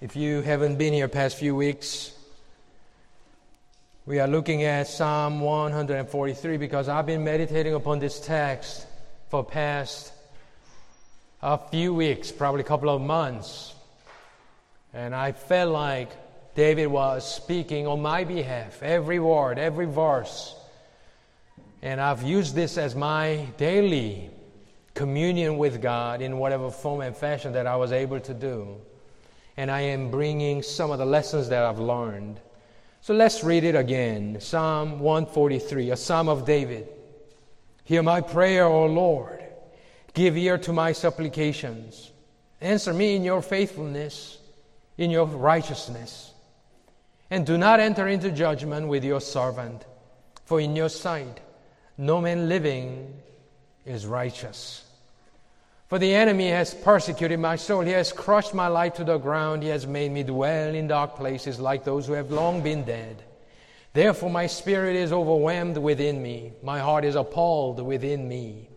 If you haven't been here past few weeks, we are looking at Psalm 143 because I've been meditating upon this text for past a few weeks, probably a couple of months. And I felt like David was speaking on my behalf, every word, every verse. And I've used this as my daily communion with God in whatever form and fashion that I was able to do and I am bringing some of the lessons that I've learned. So let's read it again Psalm 143, a psalm of David. Hear my prayer, O Lord. Give ear to my supplications. Answer me in your faithfulness, in your righteousness. And do not enter into judgment with your servant, for in your sight no man living is righteous. For the enemy has persecuted my soul. He has crushed my life to the ground. He has made me dwell in dark places like those who have long been dead. Therefore, my spirit is overwhelmed within me. My heart is appalled within me.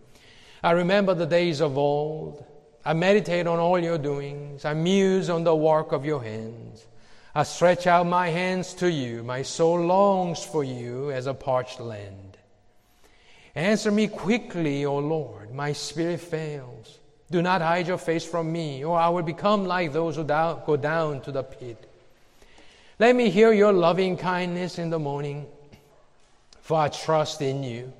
I remember the days of old. I meditate on all your doings. I muse on the work of your hands. I stretch out my hands to you. My soul longs for you as a parched land. Answer me quickly, O Lord. My spirit fails. Do not hide your face from me, or I will become like those who go down to the pit. Let me hear your loving kindness in the morning, for I trust in you.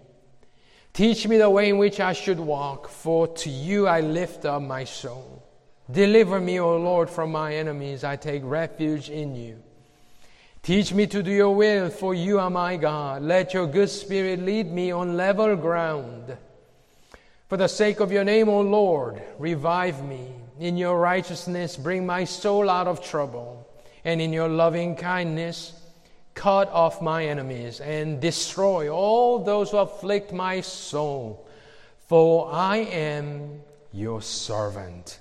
Teach me the way in which I should walk, for to you I lift up my soul. Deliver me, O Lord, from my enemies. I take refuge in you. Teach me to do your will, for you are my God. Let your good spirit lead me on level ground. For the sake of your name, O Lord, revive me. In your righteousness, bring my soul out of trouble. And in your loving kindness, cut off my enemies and destroy all those who afflict my soul. For I am your servant.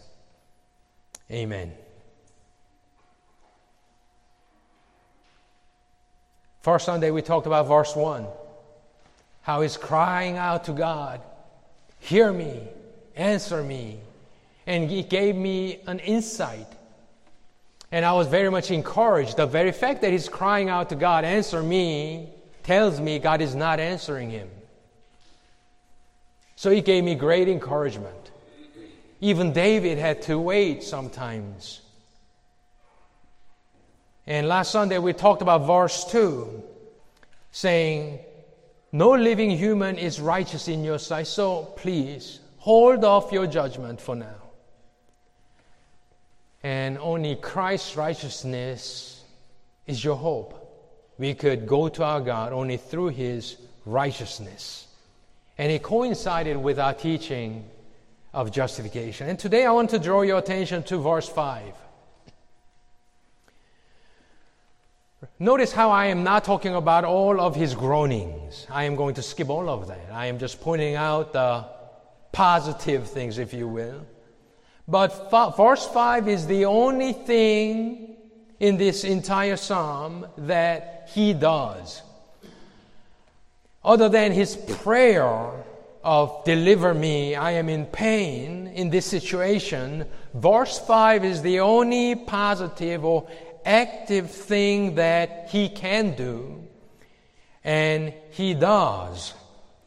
Amen. First Sunday, we talked about verse 1 how he's crying out to God Hear me, answer me. And he gave me an insight. And I was very much encouraged. The very fact that he's crying out to God, answer me, tells me God is not answering him. So he gave me great encouragement. Even David had to wait sometimes. And last Sunday we talked about verse 2, saying, no living human is righteous in your sight, so please hold off your judgment for now. And only Christ's righteousness is your hope. We could go to our God only through His righteousness. And it coincided with our teaching of justification. And today I want to draw your attention to verse 5. Notice how I am not talking about all of his groanings. I am going to skip all of that. I am just pointing out the positive things, if you will. But verse 5 is the only thing in this entire psalm that he does. Other than his prayer of deliver me, I am in pain in this situation, verse 5 is the only positive or active thing that he can do, and he does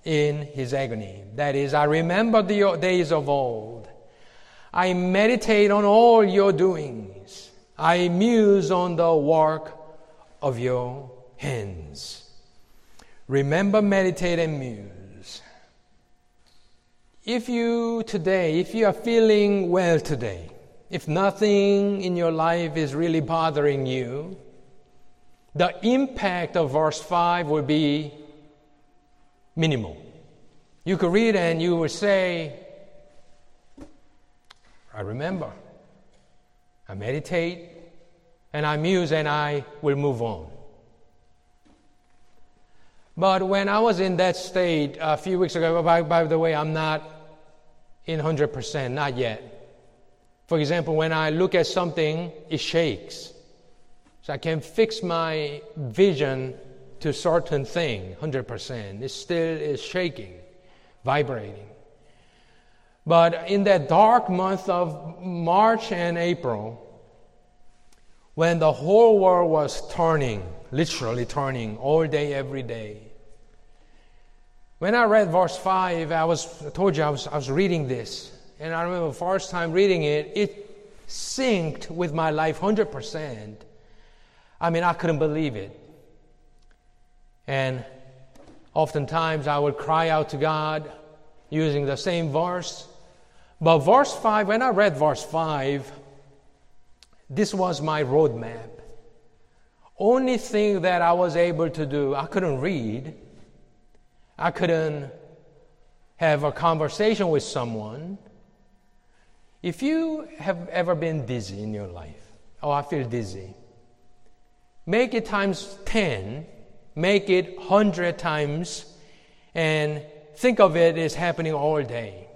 in his agony. That is, I remember the days of old. I meditate on all your doings. I muse on the work of your hands. Remember, meditate, and muse. If you today, if you are feeling well today, if nothing in your life is really bothering you, the impact of verse 5 will be minimal. You could read and you would say, I remember. I meditate and I muse and I will move on. But when I was in that state a few weeks ago, by, by the way, I'm not in 100%, not yet. For example, when I look at something, it shakes. So I can fix my vision to certain thing 100%. It still is shaking, vibrating. But in that dark month of March and April, when the whole world was turning, literally turning, all day, every day. When I read verse 5, I was I told you I was, I was reading this, and I remember the first time reading it, it synced with my life 100%. I mean, I couldn't believe it. And oftentimes I would cry out to God using the same verse. But verse 5, when I read verse 5, this was my roadmap. Only thing that I was able to do, I couldn't read, I couldn't have a conversation with someone. If you have ever been dizzy in your life, oh, I feel dizzy, make it times 10, make it 100 times, and think of it as happening all day.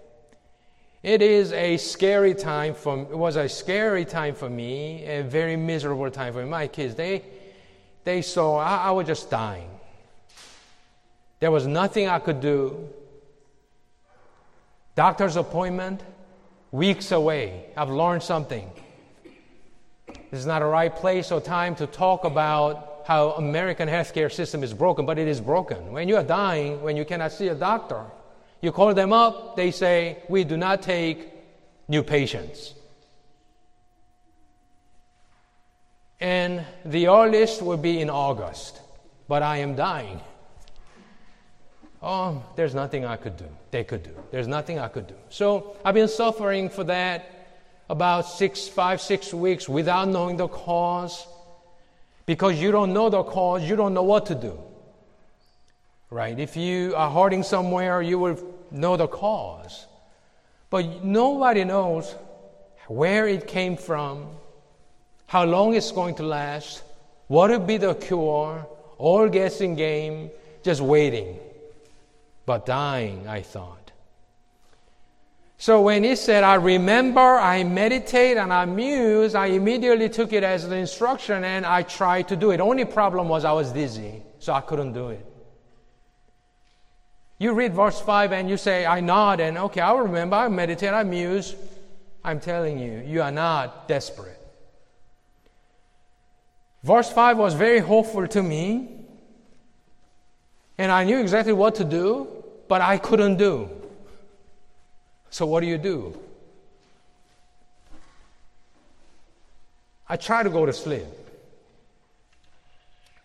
It is a scary time for it was a scary time for me, a very miserable time for me. My kids, they they saw I, I was just dying. There was nothing I could do. Doctor's appointment, weeks away. I've learned something. This is not a right place or time to talk about how American healthcare system is broken, but it is broken. When you are dying, when you cannot see a doctor, you call them up, they say, We do not take new patients. And the earliest will be in August, but I am dying. Oh, there's nothing I could do. They could do. There's nothing I could do. So I've been suffering for that about six, five, six weeks without knowing the cause. Because you don't know the cause, you don't know what to do. Right? If you are hurting somewhere, you will know the cause. But nobody knows where it came from, how long it's going to last, what will be the cure, all guessing game, just waiting but dying, I thought. So when he said, I remember, I meditate, and I muse, I immediately took it as an instruction and I tried to do it. Only problem was I was dizzy, so I couldn't do it. You read verse 5 and you say, I nod and okay, I'll remember, I meditate, I muse. I'm telling you, you are not desperate. Verse 5 was very hopeful to me, and I knew exactly what to do but I couldn't do. So, what do you do? I tried to go to sleep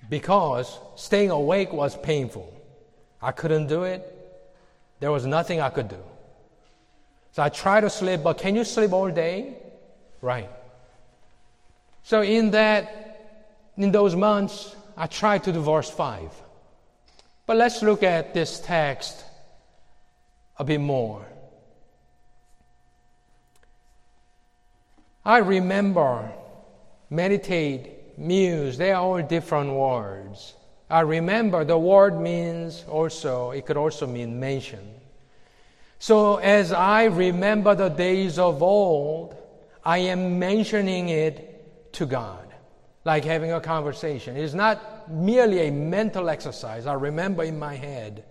because staying awake was painful. I couldn't do it. There was nothing I could do. So I tried to sleep, but can you sleep all day? Right. So in that, in those months, I tried to do verse 5. But let's look at this text a bit more. I remember, meditate, muse, they are all different words. I remember the word means also, it could also mean mention. So as I remember the days of old, I am mentioning it to God, like having a conversation. It's not merely a mental exercise. I remember in my head.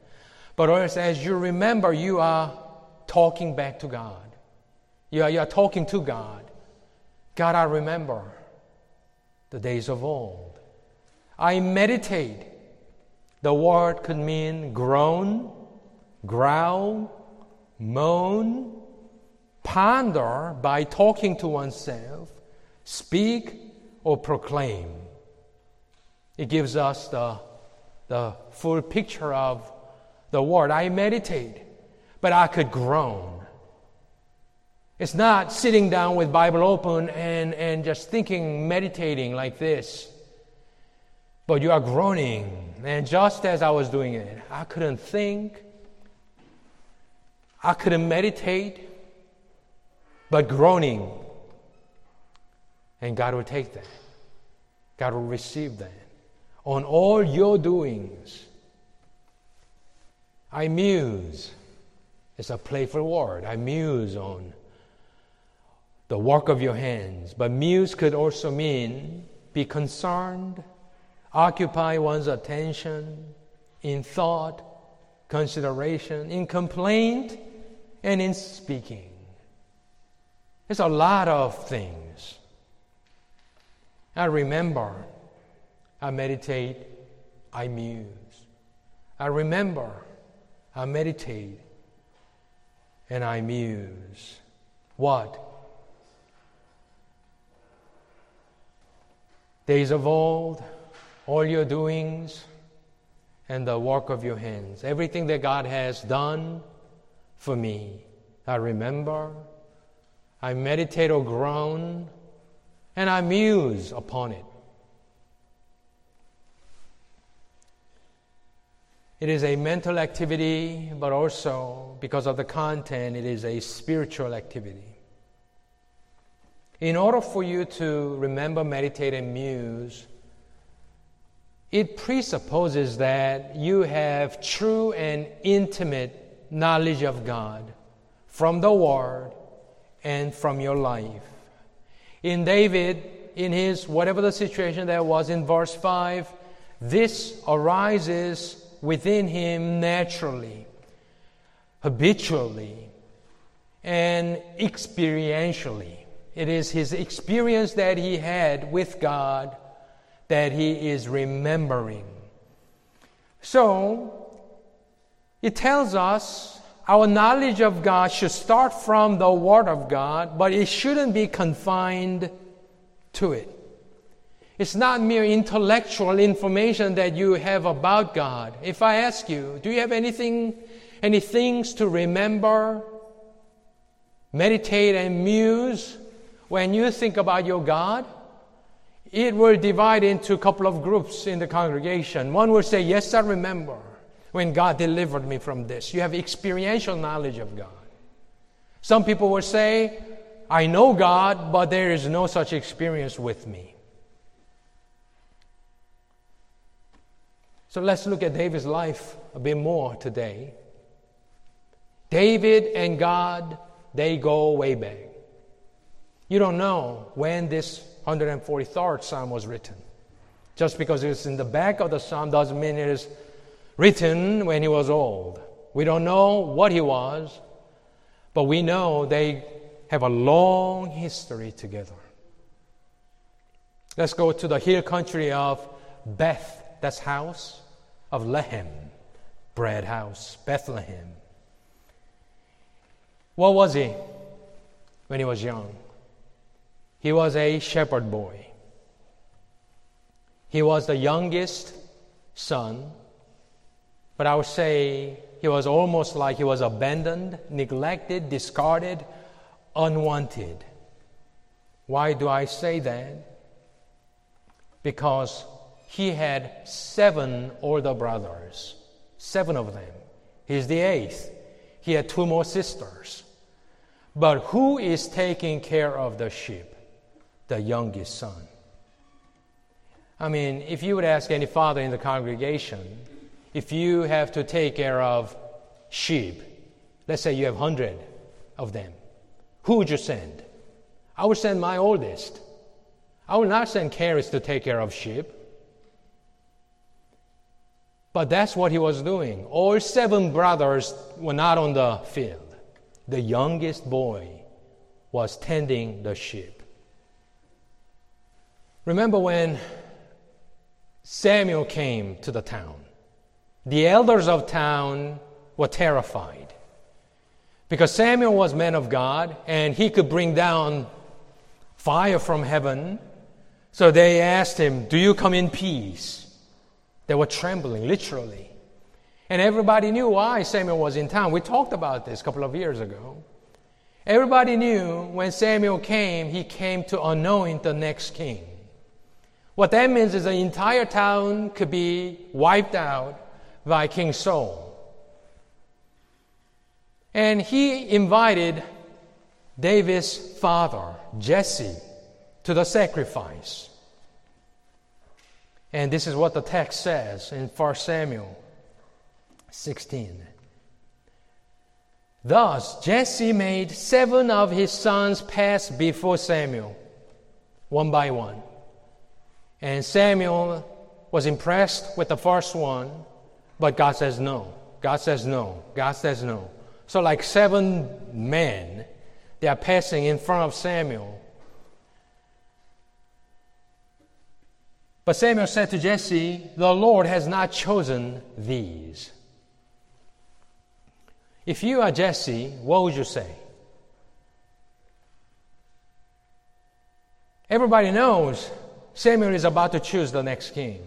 But as you remember, you are talking back to God. You are, you are talking to God. God, I remember the days of old. I meditate. The word could mean groan, growl, moan, ponder by talking to oneself, speak, or proclaim. It gives us the, the full picture of the word. I meditate, but I could groan. It's not sitting down with Bible open and, and just thinking, meditating like this. But you are groaning. And just as I was doing it, I couldn't think. I couldn't meditate, but groaning. And God will take that. God will receive that. On all your doings, I muse. It's a playful word. I muse on the work of your hands. But muse could also mean be concerned, occupy one's attention in thought, consideration, in complaint, and in speaking. There's a lot of things. I remember, I meditate, I muse. I remember, I meditate, and I muse. What? Days of old, all your doings, and the work of your hands. Everything that God has done for me. I remember, I meditate or groan, and I muse upon it. It is a mental activity, but also because of the content, it is a spiritual activity. In order for you to remember, meditate, and muse, it presupposes that you have true and intimate knowledge of God from the Word and from your life. In David, in his whatever the situation that was in verse 5, this arises within him naturally, habitually, and experientially. It is his experience that he had with God that he is remembering. So, it tells us our knowledge of God should start from the Word of God, but it shouldn't be confined to it. It's not mere intellectual information that you have about God. If I ask you, do you have anything, any things to remember, meditate, and muse when you think about your God? It will divide into a couple of groups in the congregation. One will say, Yes, I remember when God delivered me from this. You have experiential knowledge of God. Some people will say, I know God, but there is no such experience with me. So let's look at David's life a bit more today. David and God, they go way back. You don't know when this 143rd Psalm was written. Just because it's in the back of the Psalm doesn't mean it is written when he was old. We don't know what he was, but we know they have a long history together. Let's go to the hill country of Beth, that's house, of Lehem, bread house, Bethlehem. What was he when he was young? He was a shepherd boy. He was the youngest son but I would say he was almost like he was abandoned, neglected, discarded, unwanted. Why do I say that? Because he had seven older brothers, seven of them. He's the eighth. He had two more sisters. But who is taking care of the sheep? The youngest son. I mean, if you would ask any father in the congregation, if you have to take care of sheep, let's say you have 100 of them, who would you send? I would send my oldest. I would not send Caris to take care of sheep. But that's what he was doing. All seven brothers were not on the field. The youngest boy was tending the sheep. Remember when Samuel came to the town? The elders of town were terrified because Samuel was man of God and he could bring down fire from heaven. So they asked him, Do you come in peace? They were trembling, literally. And everybody knew why Samuel was in town. We talked about this a couple of years ago. Everybody knew when Samuel came, he came to anoint the next king. What that means is the entire town could be wiped out by King Saul. And he invited David's father, Jesse, to the sacrifice. And this is what the text says in 1 Samuel 16. Thus, Jesse made seven of his sons pass before Samuel, one by one. And Samuel was impressed with the first one but God says no. God says no. God says no. So, like seven men, they are passing in front of Samuel. But Samuel said to Jesse, The Lord has not chosen these. If you are Jesse, what would you say? Everybody knows Samuel is about to choose the next king.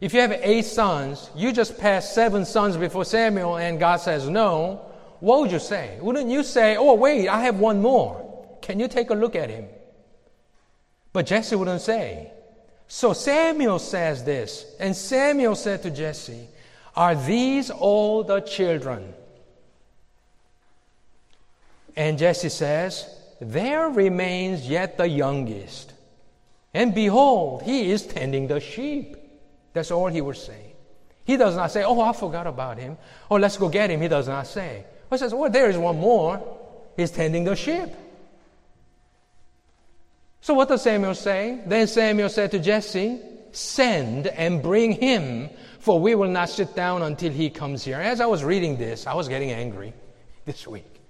If you have eight sons, you just passed seven sons before Samuel and God says no, what would you say? Wouldn't you say, oh, wait, I have one more? Can you take a look at him? But Jesse wouldn't say. So Samuel says this, and Samuel said to Jesse, Are these all the children? And Jesse says, There remains yet the youngest. And behold, he is tending the sheep. That's all he would say. He does not say, Oh, I forgot about him. Oh, let's go get him. He does not say. He says, Well, there is one more. He's tending the sheep. So what does Samuel say? Then Samuel said to Jesse, Send and bring him, for we will not sit down until he comes here. As I was reading this, I was getting angry this week.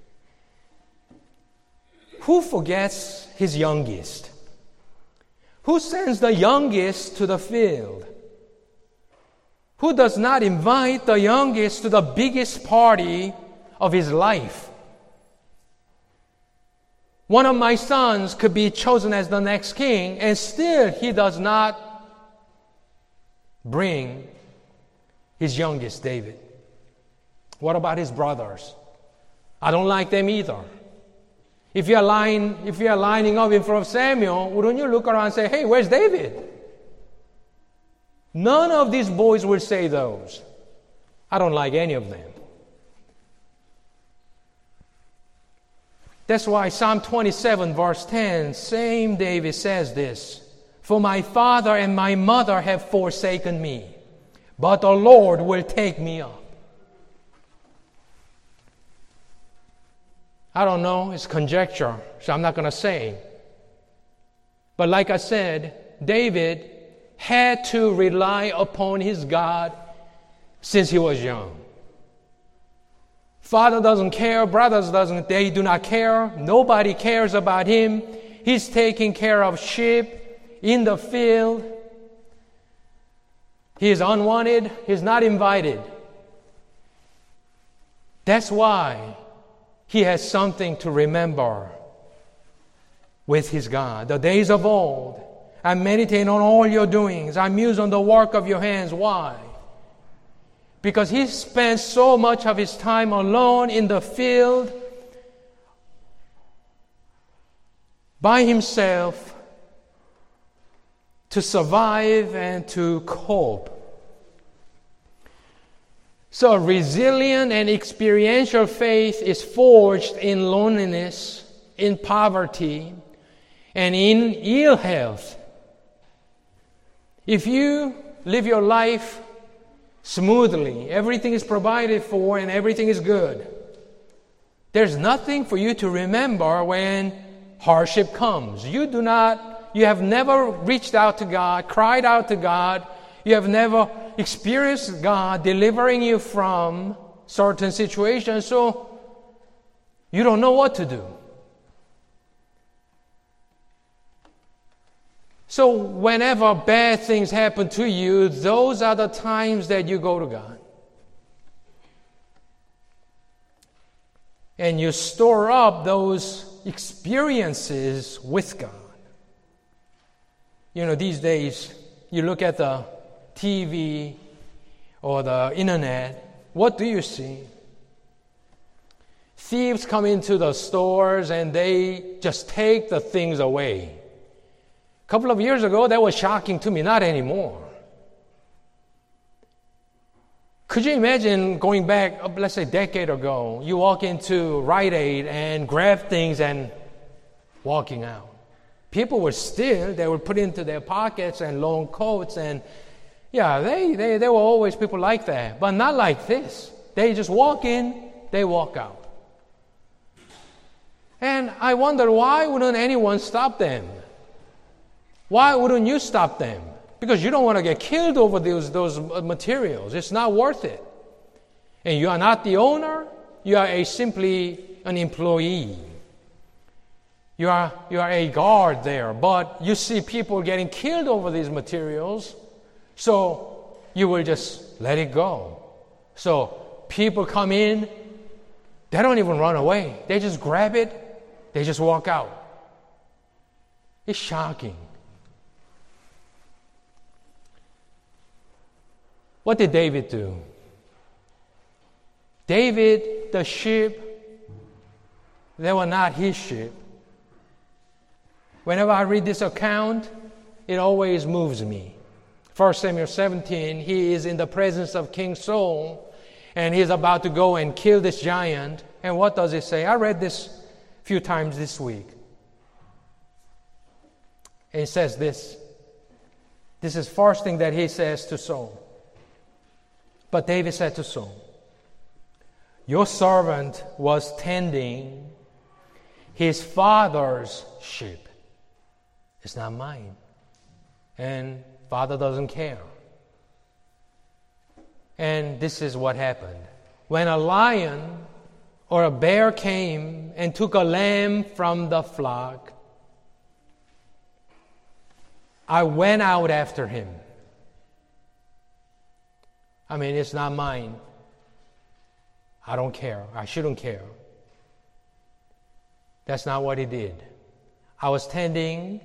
Who forgets his youngest? Who sends the youngest to the field? Who does not invite the youngest to the biggest party of his life? One of my sons could be chosen as the next king, and still he does not bring his youngest, David. What about his brothers? I don't like them either. If you're, lying, if you're lining up in front of Samuel, wouldn't you look around and say, hey, where's David? None of these boys will say those. I don't like any of them. That's why Psalm 27, verse 10, same David says this For my father and my mother have forsaken me, but the Lord will take me up. I don't know, it's conjecture, so I'm not going to say. But like I said, David had to rely upon his God since he was young. Father doesn't care, brothers doesn't, they do not care. Nobody cares about him. He's taking care of sheep in the field. He is unwanted, he's not invited. That's why he has something to remember with his God. The days of old. I meditate on all your doings. I muse on the work of your hands. Why? Because he spends so much of his time alone in the field by himself to survive and to cope. So, resilient and experiential faith is forged in loneliness, in poverty, and in ill health. If you live your life smoothly. Everything is provided for and everything is good. There's nothing for you to remember when hardship comes. You do not, you have never reached out to God, cried out to God. You have never experienced God delivering you from certain situations, so you don't know what to do. So, whenever bad things happen to you, those are the times that you go to God. And you store up those experiences with God. You know, these days, you look at the TV or the internet, what do you see? Thieves come into the stores and they just take the things away couple of years ago, that was shocking to me, not anymore. Could you imagine going back, uh, let's say, a decade ago, you walk into Rite Aid and grab things and walking out? People were still, they were put into their pockets and long coats, and yeah, they, they, there were always people like that, but not like this. They just walk in, they walk out. And I wonder why wouldn't anyone stop them? Why wouldn't you stop them? Because you don't want to get killed over those, those materials. It's not worth it. And you are not the owner, you are a simply an employee. You are, you are a guard there, but you see people getting killed over these materials, so you will just let it go. So people come in, they don't even run away. They just grab it, they just walk out. It's shocking. What did David do? David, the sheep, they were not his sheep. Whenever I read this account, it always moves me. 1 Samuel 17, he is in the presence of King Saul and he's about to go and kill this giant. And what does it say? I read this a few times this week. And it says this. This is first thing that he says to Saul. But David said to Saul, Your servant was tending his father's sheep. It's not mine. And father doesn't care. And this is what happened. When a lion or a bear came and took a lamb from the flock, I went out after him. I mean, it's not mine. I don't care. I shouldn't care. That's not what he did. I was tending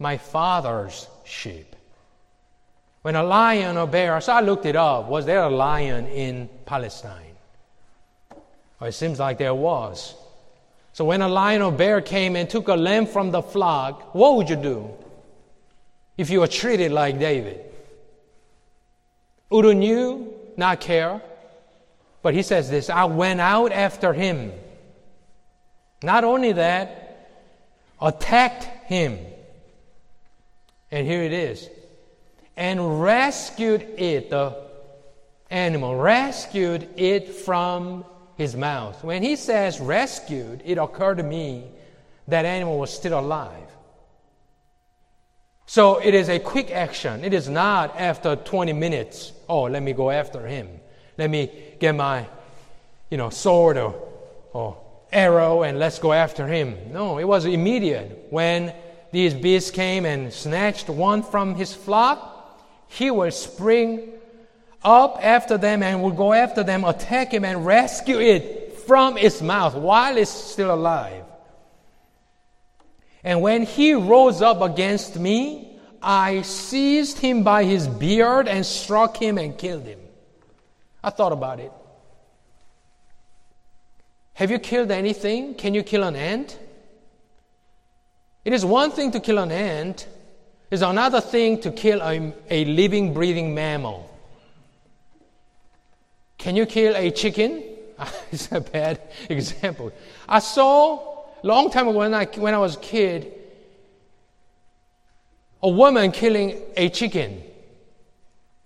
my father's sheep. When a lion or bear, so I looked it up, was there a lion in Palestine? Well, it seems like there was. So when a lion or bear came and took a lamb from the flock, what would you do if you were treated like David? Wouldn't not care? But he says this I went out after him. Not only that, attacked him. And here it is and rescued it, the animal, rescued it from his mouth. When he says rescued, it occurred to me that animal was still alive. So it is a quick action. It is not after 20 minutes, oh, let me go after him. Let me get my, you know, sword or, or arrow and let's go after him. No, it was immediate. When these beasts came and snatched one from his flock, he will spring up after them and will go after them, attack him, and rescue it from its mouth while it's still alive. And when he rose up against me, I seized him by his beard and struck him and killed him. I thought about it. Have you killed anything? Can you kill an ant? It is one thing to kill an ant, it's another thing to kill a, a living, breathing mammal. Can you kill a chicken? it's a bad example. I saw long time ago when I, when I was a kid a woman killing a chicken.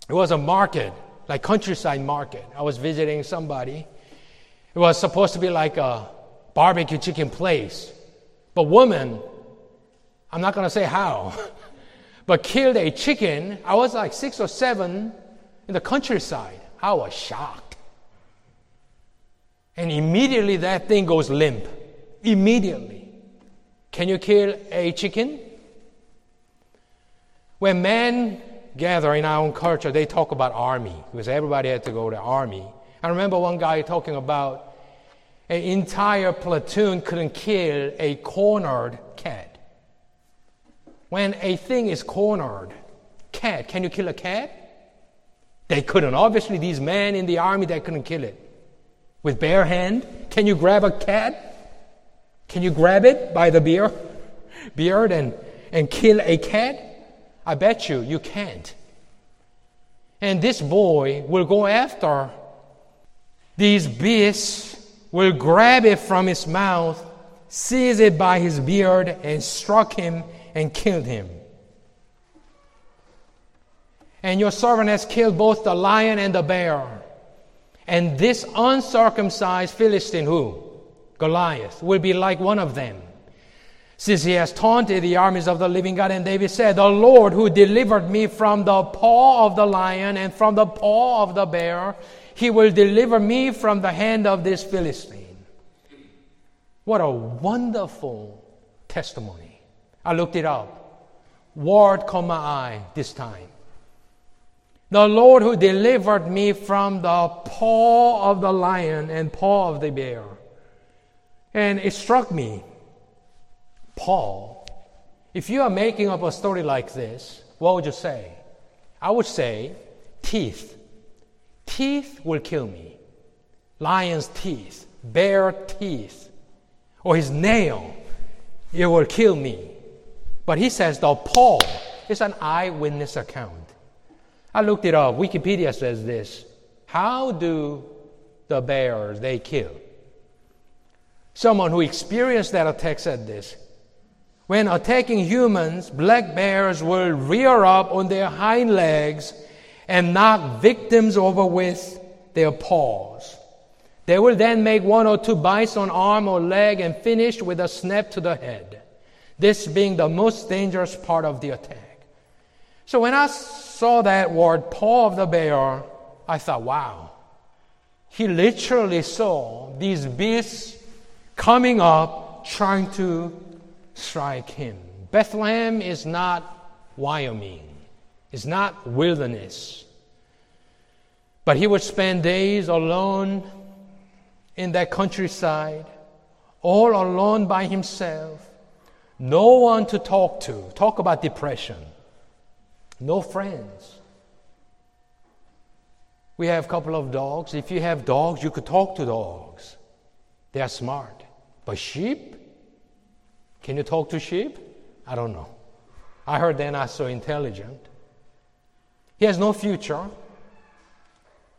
It was a market, like countryside market. I was visiting somebody. It was supposed to be like a barbecue chicken place. But woman, I'm not going to say how. but killed a chicken. I was like six or seven in the countryside. I was shocked. And immediately that thing goes limp. Immediately. Can you kill a chicken? When men gather in our own culture, they talk about army because everybody had to go to army. I remember one guy talking about an entire platoon couldn't kill a cornered cat. When a thing is cornered, cat, can you kill a cat? They couldn't. Obviously, these men in the army, they couldn't kill it. With bare hand, can you grab a cat? Can you grab it by the beard, beard and, and kill a cat? I bet you, you can't. And this boy will go after these beasts, will grab it from his mouth, seize it by his beard, and struck him and killed him. And your servant has killed both the lion and the bear. And this uncircumcised Philistine, who? Goliath, will be like one of them. Since he has taunted the armies of the living God, and David said, The Lord who delivered me from the paw of the lion and from the paw of the bear, he will deliver me from the hand of this Philistine. What a wonderful testimony. I looked it up. Word caught my eye this time. The Lord who delivered me from the paw of the lion and paw of the bear. And it struck me, Paul, if you are making up a story like this, what would you say? I would say, teeth. Teeth will kill me. Lion's teeth, bear teeth, or his nail, it will kill me. But he says the paw is an eyewitness account. I looked it up. Wikipedia says this. How do the bears they kill? Someone who experienced that attack said this. When attacking humans, black bears will rear up on their hind legs and knock victims over with their paws. They will then make one or two bites on arm or leg and finish with a snap to the head. This being the most dangerous part of the attack. So when I saw that word, paw of the bear, I thought, wow. He literally saw these beasts coming up trying to strike him. Bethlehem is not Wyoming, it's not wilderness. But he would spend days alone in that countryside, all alone by himself, no one to talk to. Talk about depression. No friends. We have a couple of dogs. If you have dogs, you could talk to dogs. They are smart. But sheep? Can you talk to sheep? I don't know. I heard they're not so intelligent. He has no future,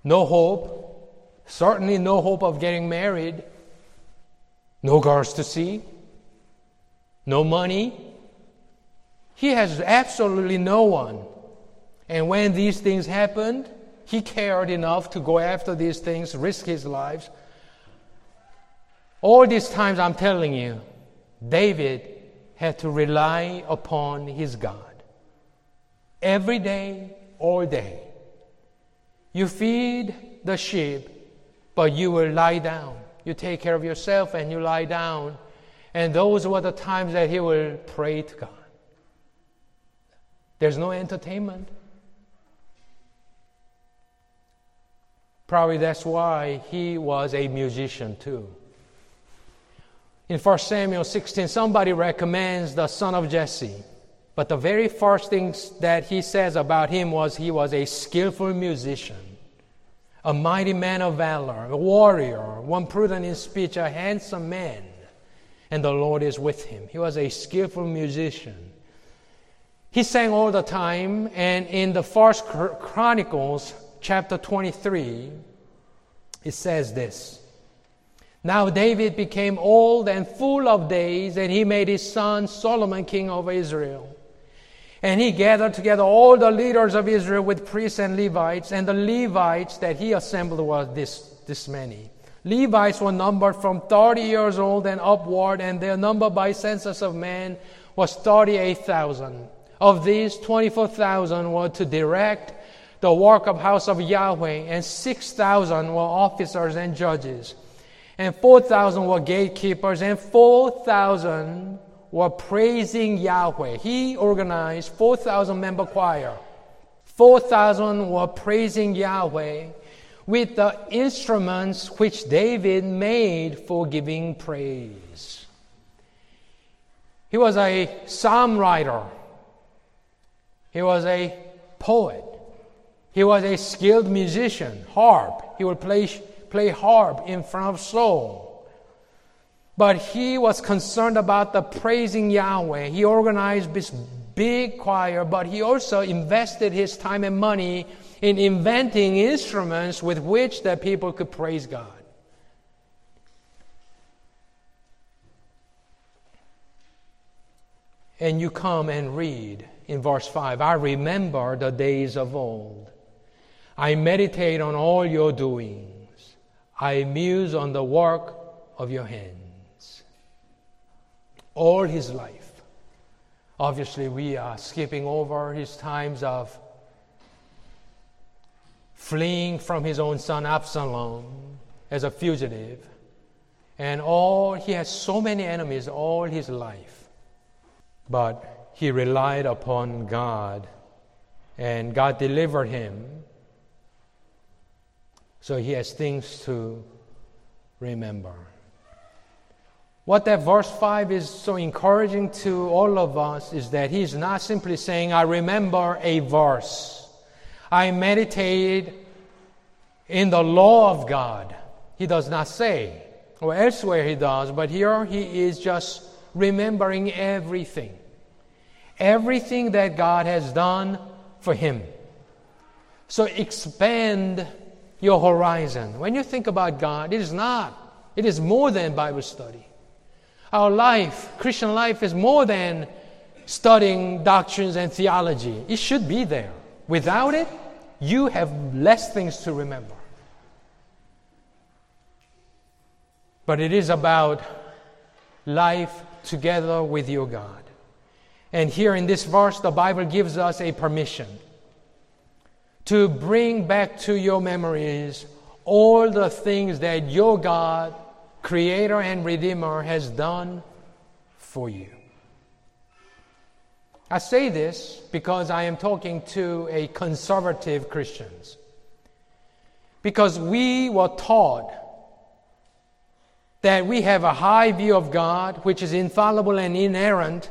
no hope, certainly no hope of getting married, no girls to see, no money. He has absolutely no one. And when these things happened, he cared enough to go after these things, risk his lives. All these times, I'm telling you, David had to rely upon his God. Every day, all day. You feed the sheep, but you will lie down. You take care of yourself and you lie down. And those were the times that he will pray to God. There's no entertainment. Probably that's why he was a musician too. In 1 Samuel 16, somebody recommends the son of Jesse. But the very first thing that he says about him was he was a skillful musician, a mighty man of valor, a warrior, one prudent in speech, a handsome man, and the Lord is with him. He was a skillful musician. He sang all the time, and in the First Chronicles, chapter 23, it says this Now David became old and full of days, and he made his son Solomon king over Israel. And he gathered together all the leaders of Israel with priests and Levites, and the Levites that he assembled was this, this many. Levites were numbered from 30 years old and upward, and their number by census of men was 38,000. Of these, 24,000 were to direct the work of house of Yahweh, and 6,000 were officers and judges, and 4,000 were gatekeepers, and 4,000 were praising Yahweh. He organized 4,000 member choir. 4,000 were praising Yahweh with the instruments which David made for giving praise. He was a psalm writer. He was a poet. He was a skilled musician, harp. He would play, play harp in front of Saul. But he was concerned about the praising Yahweh. He organized this big choir, but he also invested his time and money in inventing instruments with which the people could praise God. And you come and read in verse 5 I remember the days of old I meditate on all your doings. I muse on the work of your hands. All his life. Obviously, we are skipping over his times of fleeing from his own son Absalom as a fugitive. And all he has so many enemies all his life. but he relied upon God, and God delivered him. So he has things to remember. What that verse 5 is so encouraging to all of us is that he's not simply saying, I remember a verse. I meditated in the law of God. He does not say, or elsewhere he does, but here he is just remembering everything. Everything that God has done for him. So expand your horizon. When you think about God, it is not, it is more than Bible study. Our life, Christian life, is more than studying doctrines and theology. It should be there. Without it, you have less things to remember. But it is about life together with your God. And here in this verse, the Bible gives us a permission to bring back to your memories all the things that your God Creator and Redeemer has done for you. I say this because I am talking to a conservative Christians. Because we were taught that we have a high view of God, which is infallible and inerrant,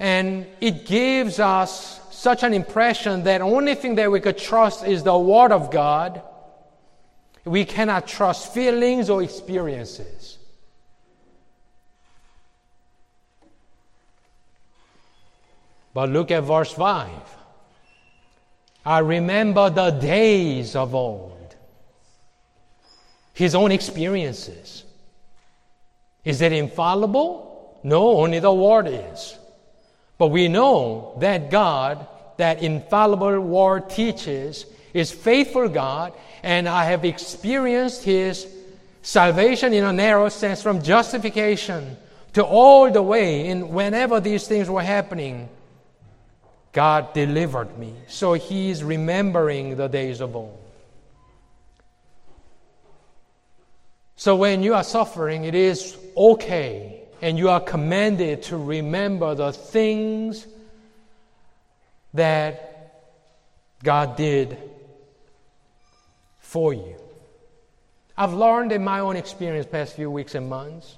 and it gives us such an impression that only thing that we could trust is the Word of God we cannot trust feelings or experiences. But look at verse 5. I remember the days of old, his own experiences. Is it infallible? No, only the word is. But we know that God, that infallible word teaches, is faithful God, and I have experienced His salvation in a narrow sense from justification to all the way in whenever these things were happening. God delivered me. So He is remembering the days of old. So when you are suffering, it is okay, and you are commanded to remember the things that God did for you. I've learned in my own experience past few weeks and months.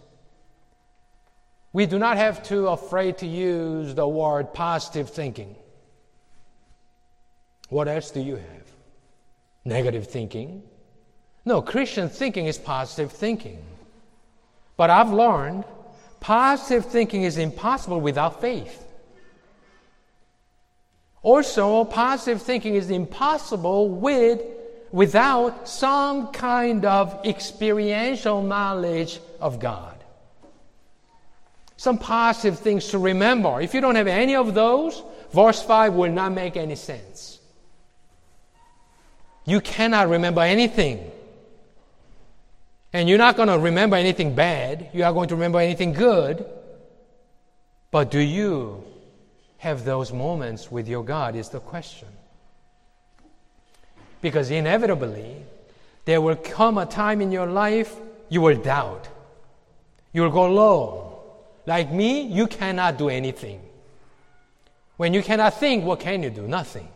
We do not have to afraid to use the word positive thinking. What else do you have? Negative thinking? No, Christian thinking is positive thinking. But I've learned positive thinking is impossible without faith. Also, positive thinking is impossible with without some kind of experiential knowledge of God. Some positive things to remember. If you don't have any of those, verse 5 will not make any sense. You cannot remember anything. And you're not going to remember anything bad. You are going to remember anything good. But do you have those moments with your God? Is the question. Because inevitably, there will come a time in your life you will doubt. You will go low. Like me, you cannot do anything. When you cannot think, what can you do? Nothing.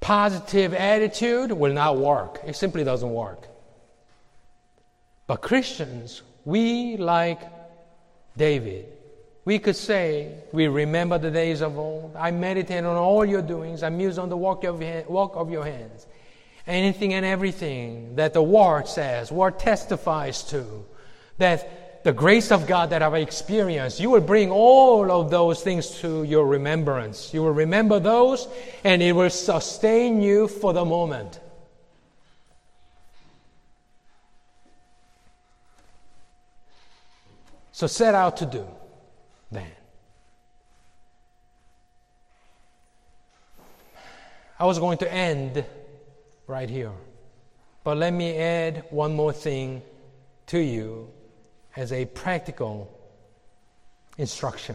Positive attitude will not work. It simply doesn't work. But Christians, we like David, we could say, We remember the days of old. I meditate on all your doings. I muse on the work of, of your hands. Anything and everything that the Word says, Word testifies to, that the grace of God that I've experienced, you will bring all of those things to your remembrance. You will remember those, and it will sustain you for the moment. So set out to do then. I was going to end right here, but let me add one more thing to you as a practical instruction.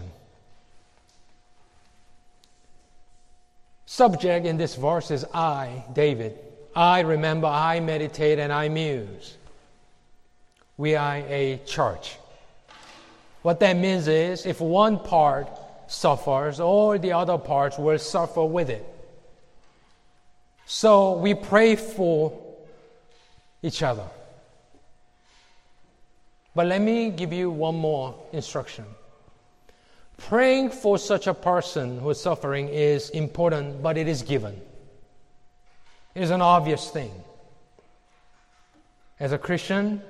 Subject in this verse is I, David. I remember, I meditate, and I muse. We are a church. What that means is if one part suffers, all the other parts will suffer with it. So we pray for each other. But let me give you one more instruction. Praying for such a person who is suffering is important, but it is given. It is an obvious thing. As a Christian,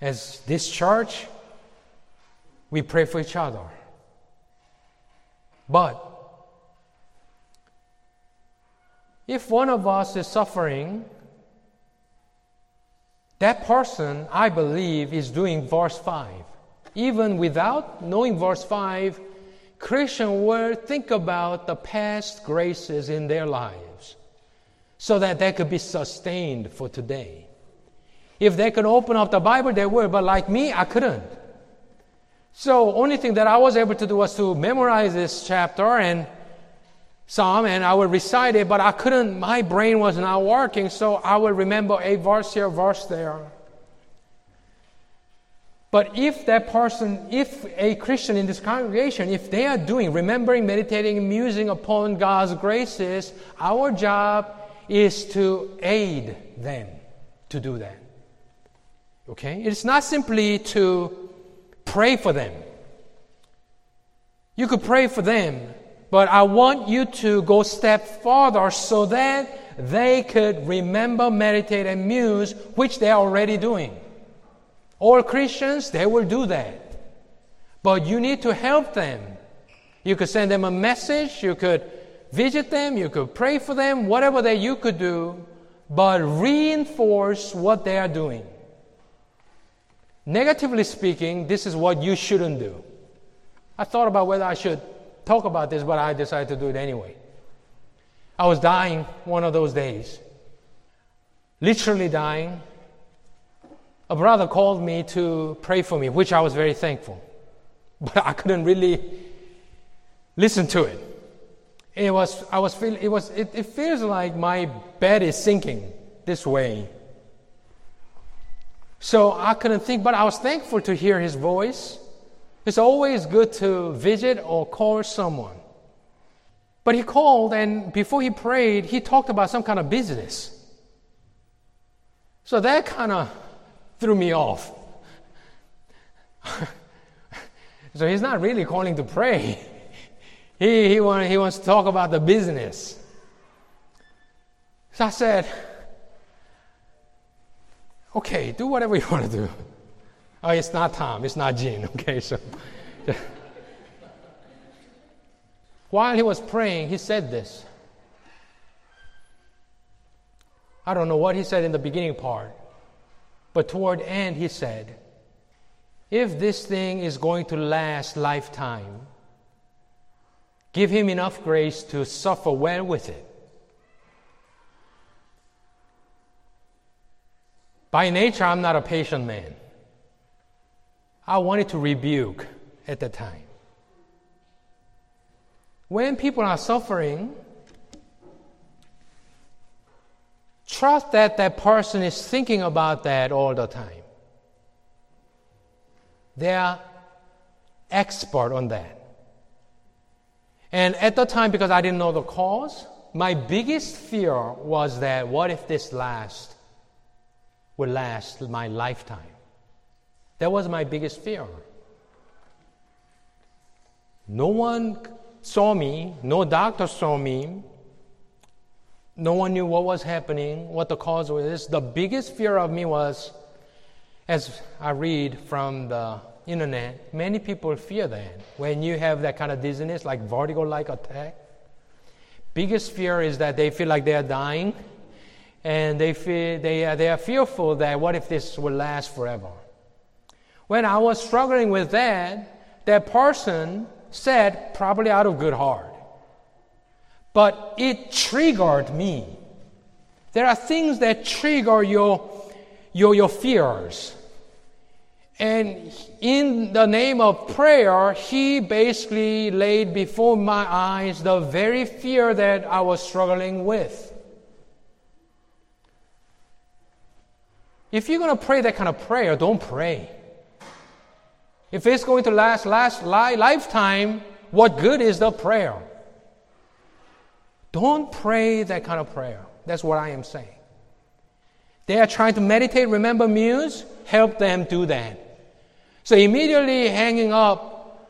as this church, we pray for each other. But if one of us is suffering, that person, I believe, is doing verse 5. Even without knowing verse 5, Christian will think about the past graces in their lives so that they could be sustained for today. If they could open up the Bible, they would, but like me, I couldn't. So only thing that I was able to do was to memorize this chapter and Psalm and I would recite it, but I couldn't, my brain was not working, so I would remember a verse here, verse there. But if that person, if a Christian in this congregation, if they are doing, remembering, meditating, musing upon God's graces, our job is to aid them to do that. Okay? It's not simply to pray for them. You could pray for them, but I want you to go step further so that they could remember, meditate, and muse, which they are already doing. All Christians, they will do that. But you need to help them. You could send them a message, you could visit them, you could pray for them, whatever that you could do, but reinforce what they are doing. Negatively speaking, this is what you shouldn't do. I thought about whether I should talk about this, but I decided to do it anyway. I was dying one of those days, literally dying a brother called me to pray for me, which I was very thankful. But I couldn't really listen to it. It was, I was feel, it was, it, it feels like my bed is sinking this way. So I couldn't think, but I was thankful to hear his voice. It's always good to visit or call someone. But he called, and before he prayed, he talked about some kind of business. So that kind of threw me off. so he's not really calling to pray. He, he, want, he wants to talk about the business. So I said, okay, do whatever you want to do. Oh, it's not Tom, it's not Gene. Okay, so. While he was praying, he said this. I don't know what he said in the beginning part. But toward end, he said, if this thing is going to last lifetime, give him enough grace to suffer well with it. By nature, I'm not a patient man. I wanted to rebuke at the time. When people are suffering, Trust that that person is thinking about that all the time. They are expert on that. And at the time, because I didn't know the cause, my biggest fear was that what if this last would last my lifetime? That was my biggest fear. No one saw me, no doctor saw me, no one knew what was happening, what the cause was. The biggest fear of me was, as I read from the internet, many people fear that. When you have that kind of dizziness, like vertigo like attack, biggest fear is that they feel like they are dying and they, feel, they, are, they are fearful that what if this will last forever. When I was struggling with that, that person said, probably out of good heart, but it triggered me. There are things that trigger your, your, your fears. And in the name of prayer, he basically laid before my eyes the very fear that I was struggling with. If you're going to pray that kind of prayer, don't pray. If it's going to last last li- lifetime, what good is the prayer? Don't pray that kind of prayer. That's what I am saying. They are trying to meditate, remember muse, help them do that. So immediately hanging up,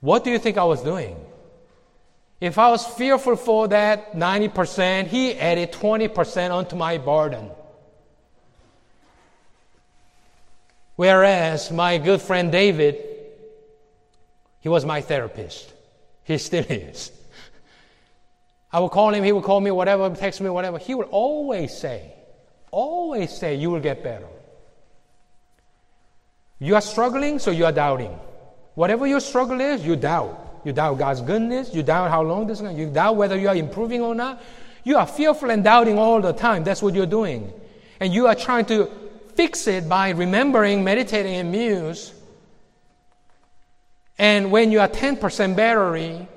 what do you think I was doing? If I was fearful for that 90%, he added 20% onto my burden. Whereas my good friend David, he was my therapist. He still is. I would call him, he would call me, whatever, text me, whatever. He would always say, always say, you will get better. You are struggling, so you are doubting. Whatever your struggle is, you doubt. You doubt God's goodness. You doubt how long this is going to You doubt whether you are improving or not. You are fearful and doubting all the time. That's what you're doing. And you are trying to fix it by remembering, meditating, and muse. And when you are 10% battery,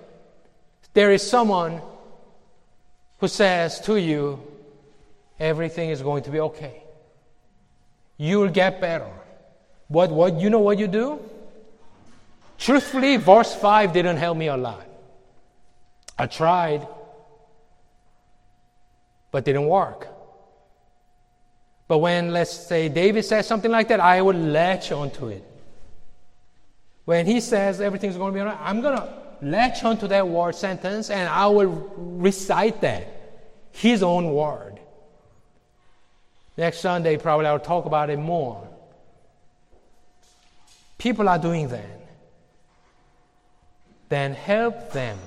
there is someone who says to you, everything is going to be okay. You will get better. What, what, you know what you do? Truthfully, verse 5 didn't help me a lot. I tried, but didn't work. But when, let's say, David says something like that, I would latch onto it. When he says everything's going to be all right, I'm going to latch onto that word sentence and I will recite that, his own word. Next Sunday, probably I'll talk about it more. People are doing that. Then help them.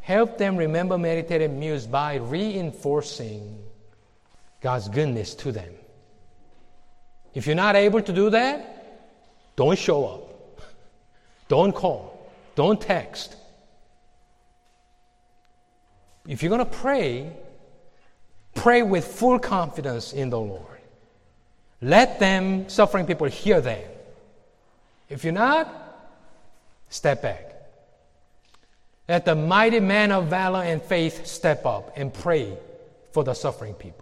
Help them remember, meditate, and muse by reinforcing God's goodness to them. If you're not able to do that, don't show up. Don't call. Don't text. If you're going to pray, pray with full confidence in the Lord. Let them, suffering people, hear that. If you're not, step back. Let the mighty man of valor and faith step up and pray for the suffering people.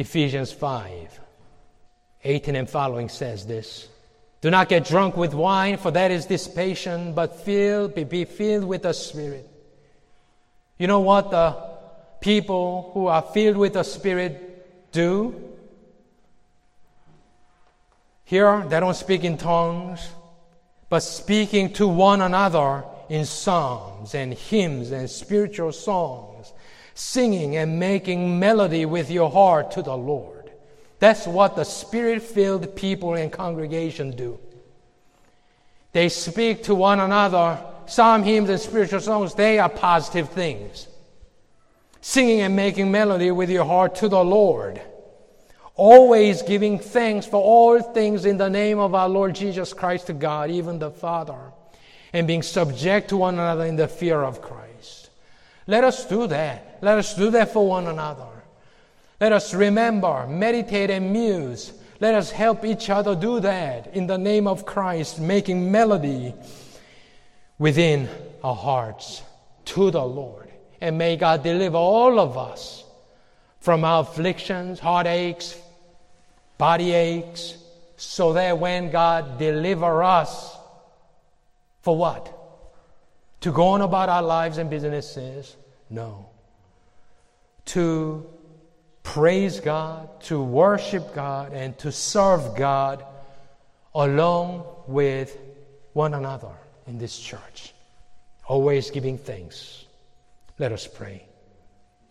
Ephesians 5 18 and following says this Do not get drunk with wine, for that is dissipation, but fill, be, be filled with the Spirit. You know what the people who are filled with the Spirit do? Here, they don't speak in tongues, but speaking to one another in psalms and hymns and spiritual songs singing and making melody with your heart to the Lord. That's what the spirit filled people in congregation do. They speak to one another. Psalm hymns and spiritual songs, they are positive things. Singing and making melody with your heart to the Lord. Always giving thanks for all things in the name of our Lord Jesus Christ to God, even the Father, and being subject to one another in the fear of Christ. Let us do that. Let us do that for one another. Let us remember, meditate, and muse. Let us help each other do that in the name of Christ, making melody within our hearts to the Lord. And may God deliver all of us from our afflictions, heartaches, body aches, so that when God deliver us, for what? To go on about our lives and businesses, no. To praise God, to worship God, and to serve God along with one another in this church. Always giving thanks. Let us pray.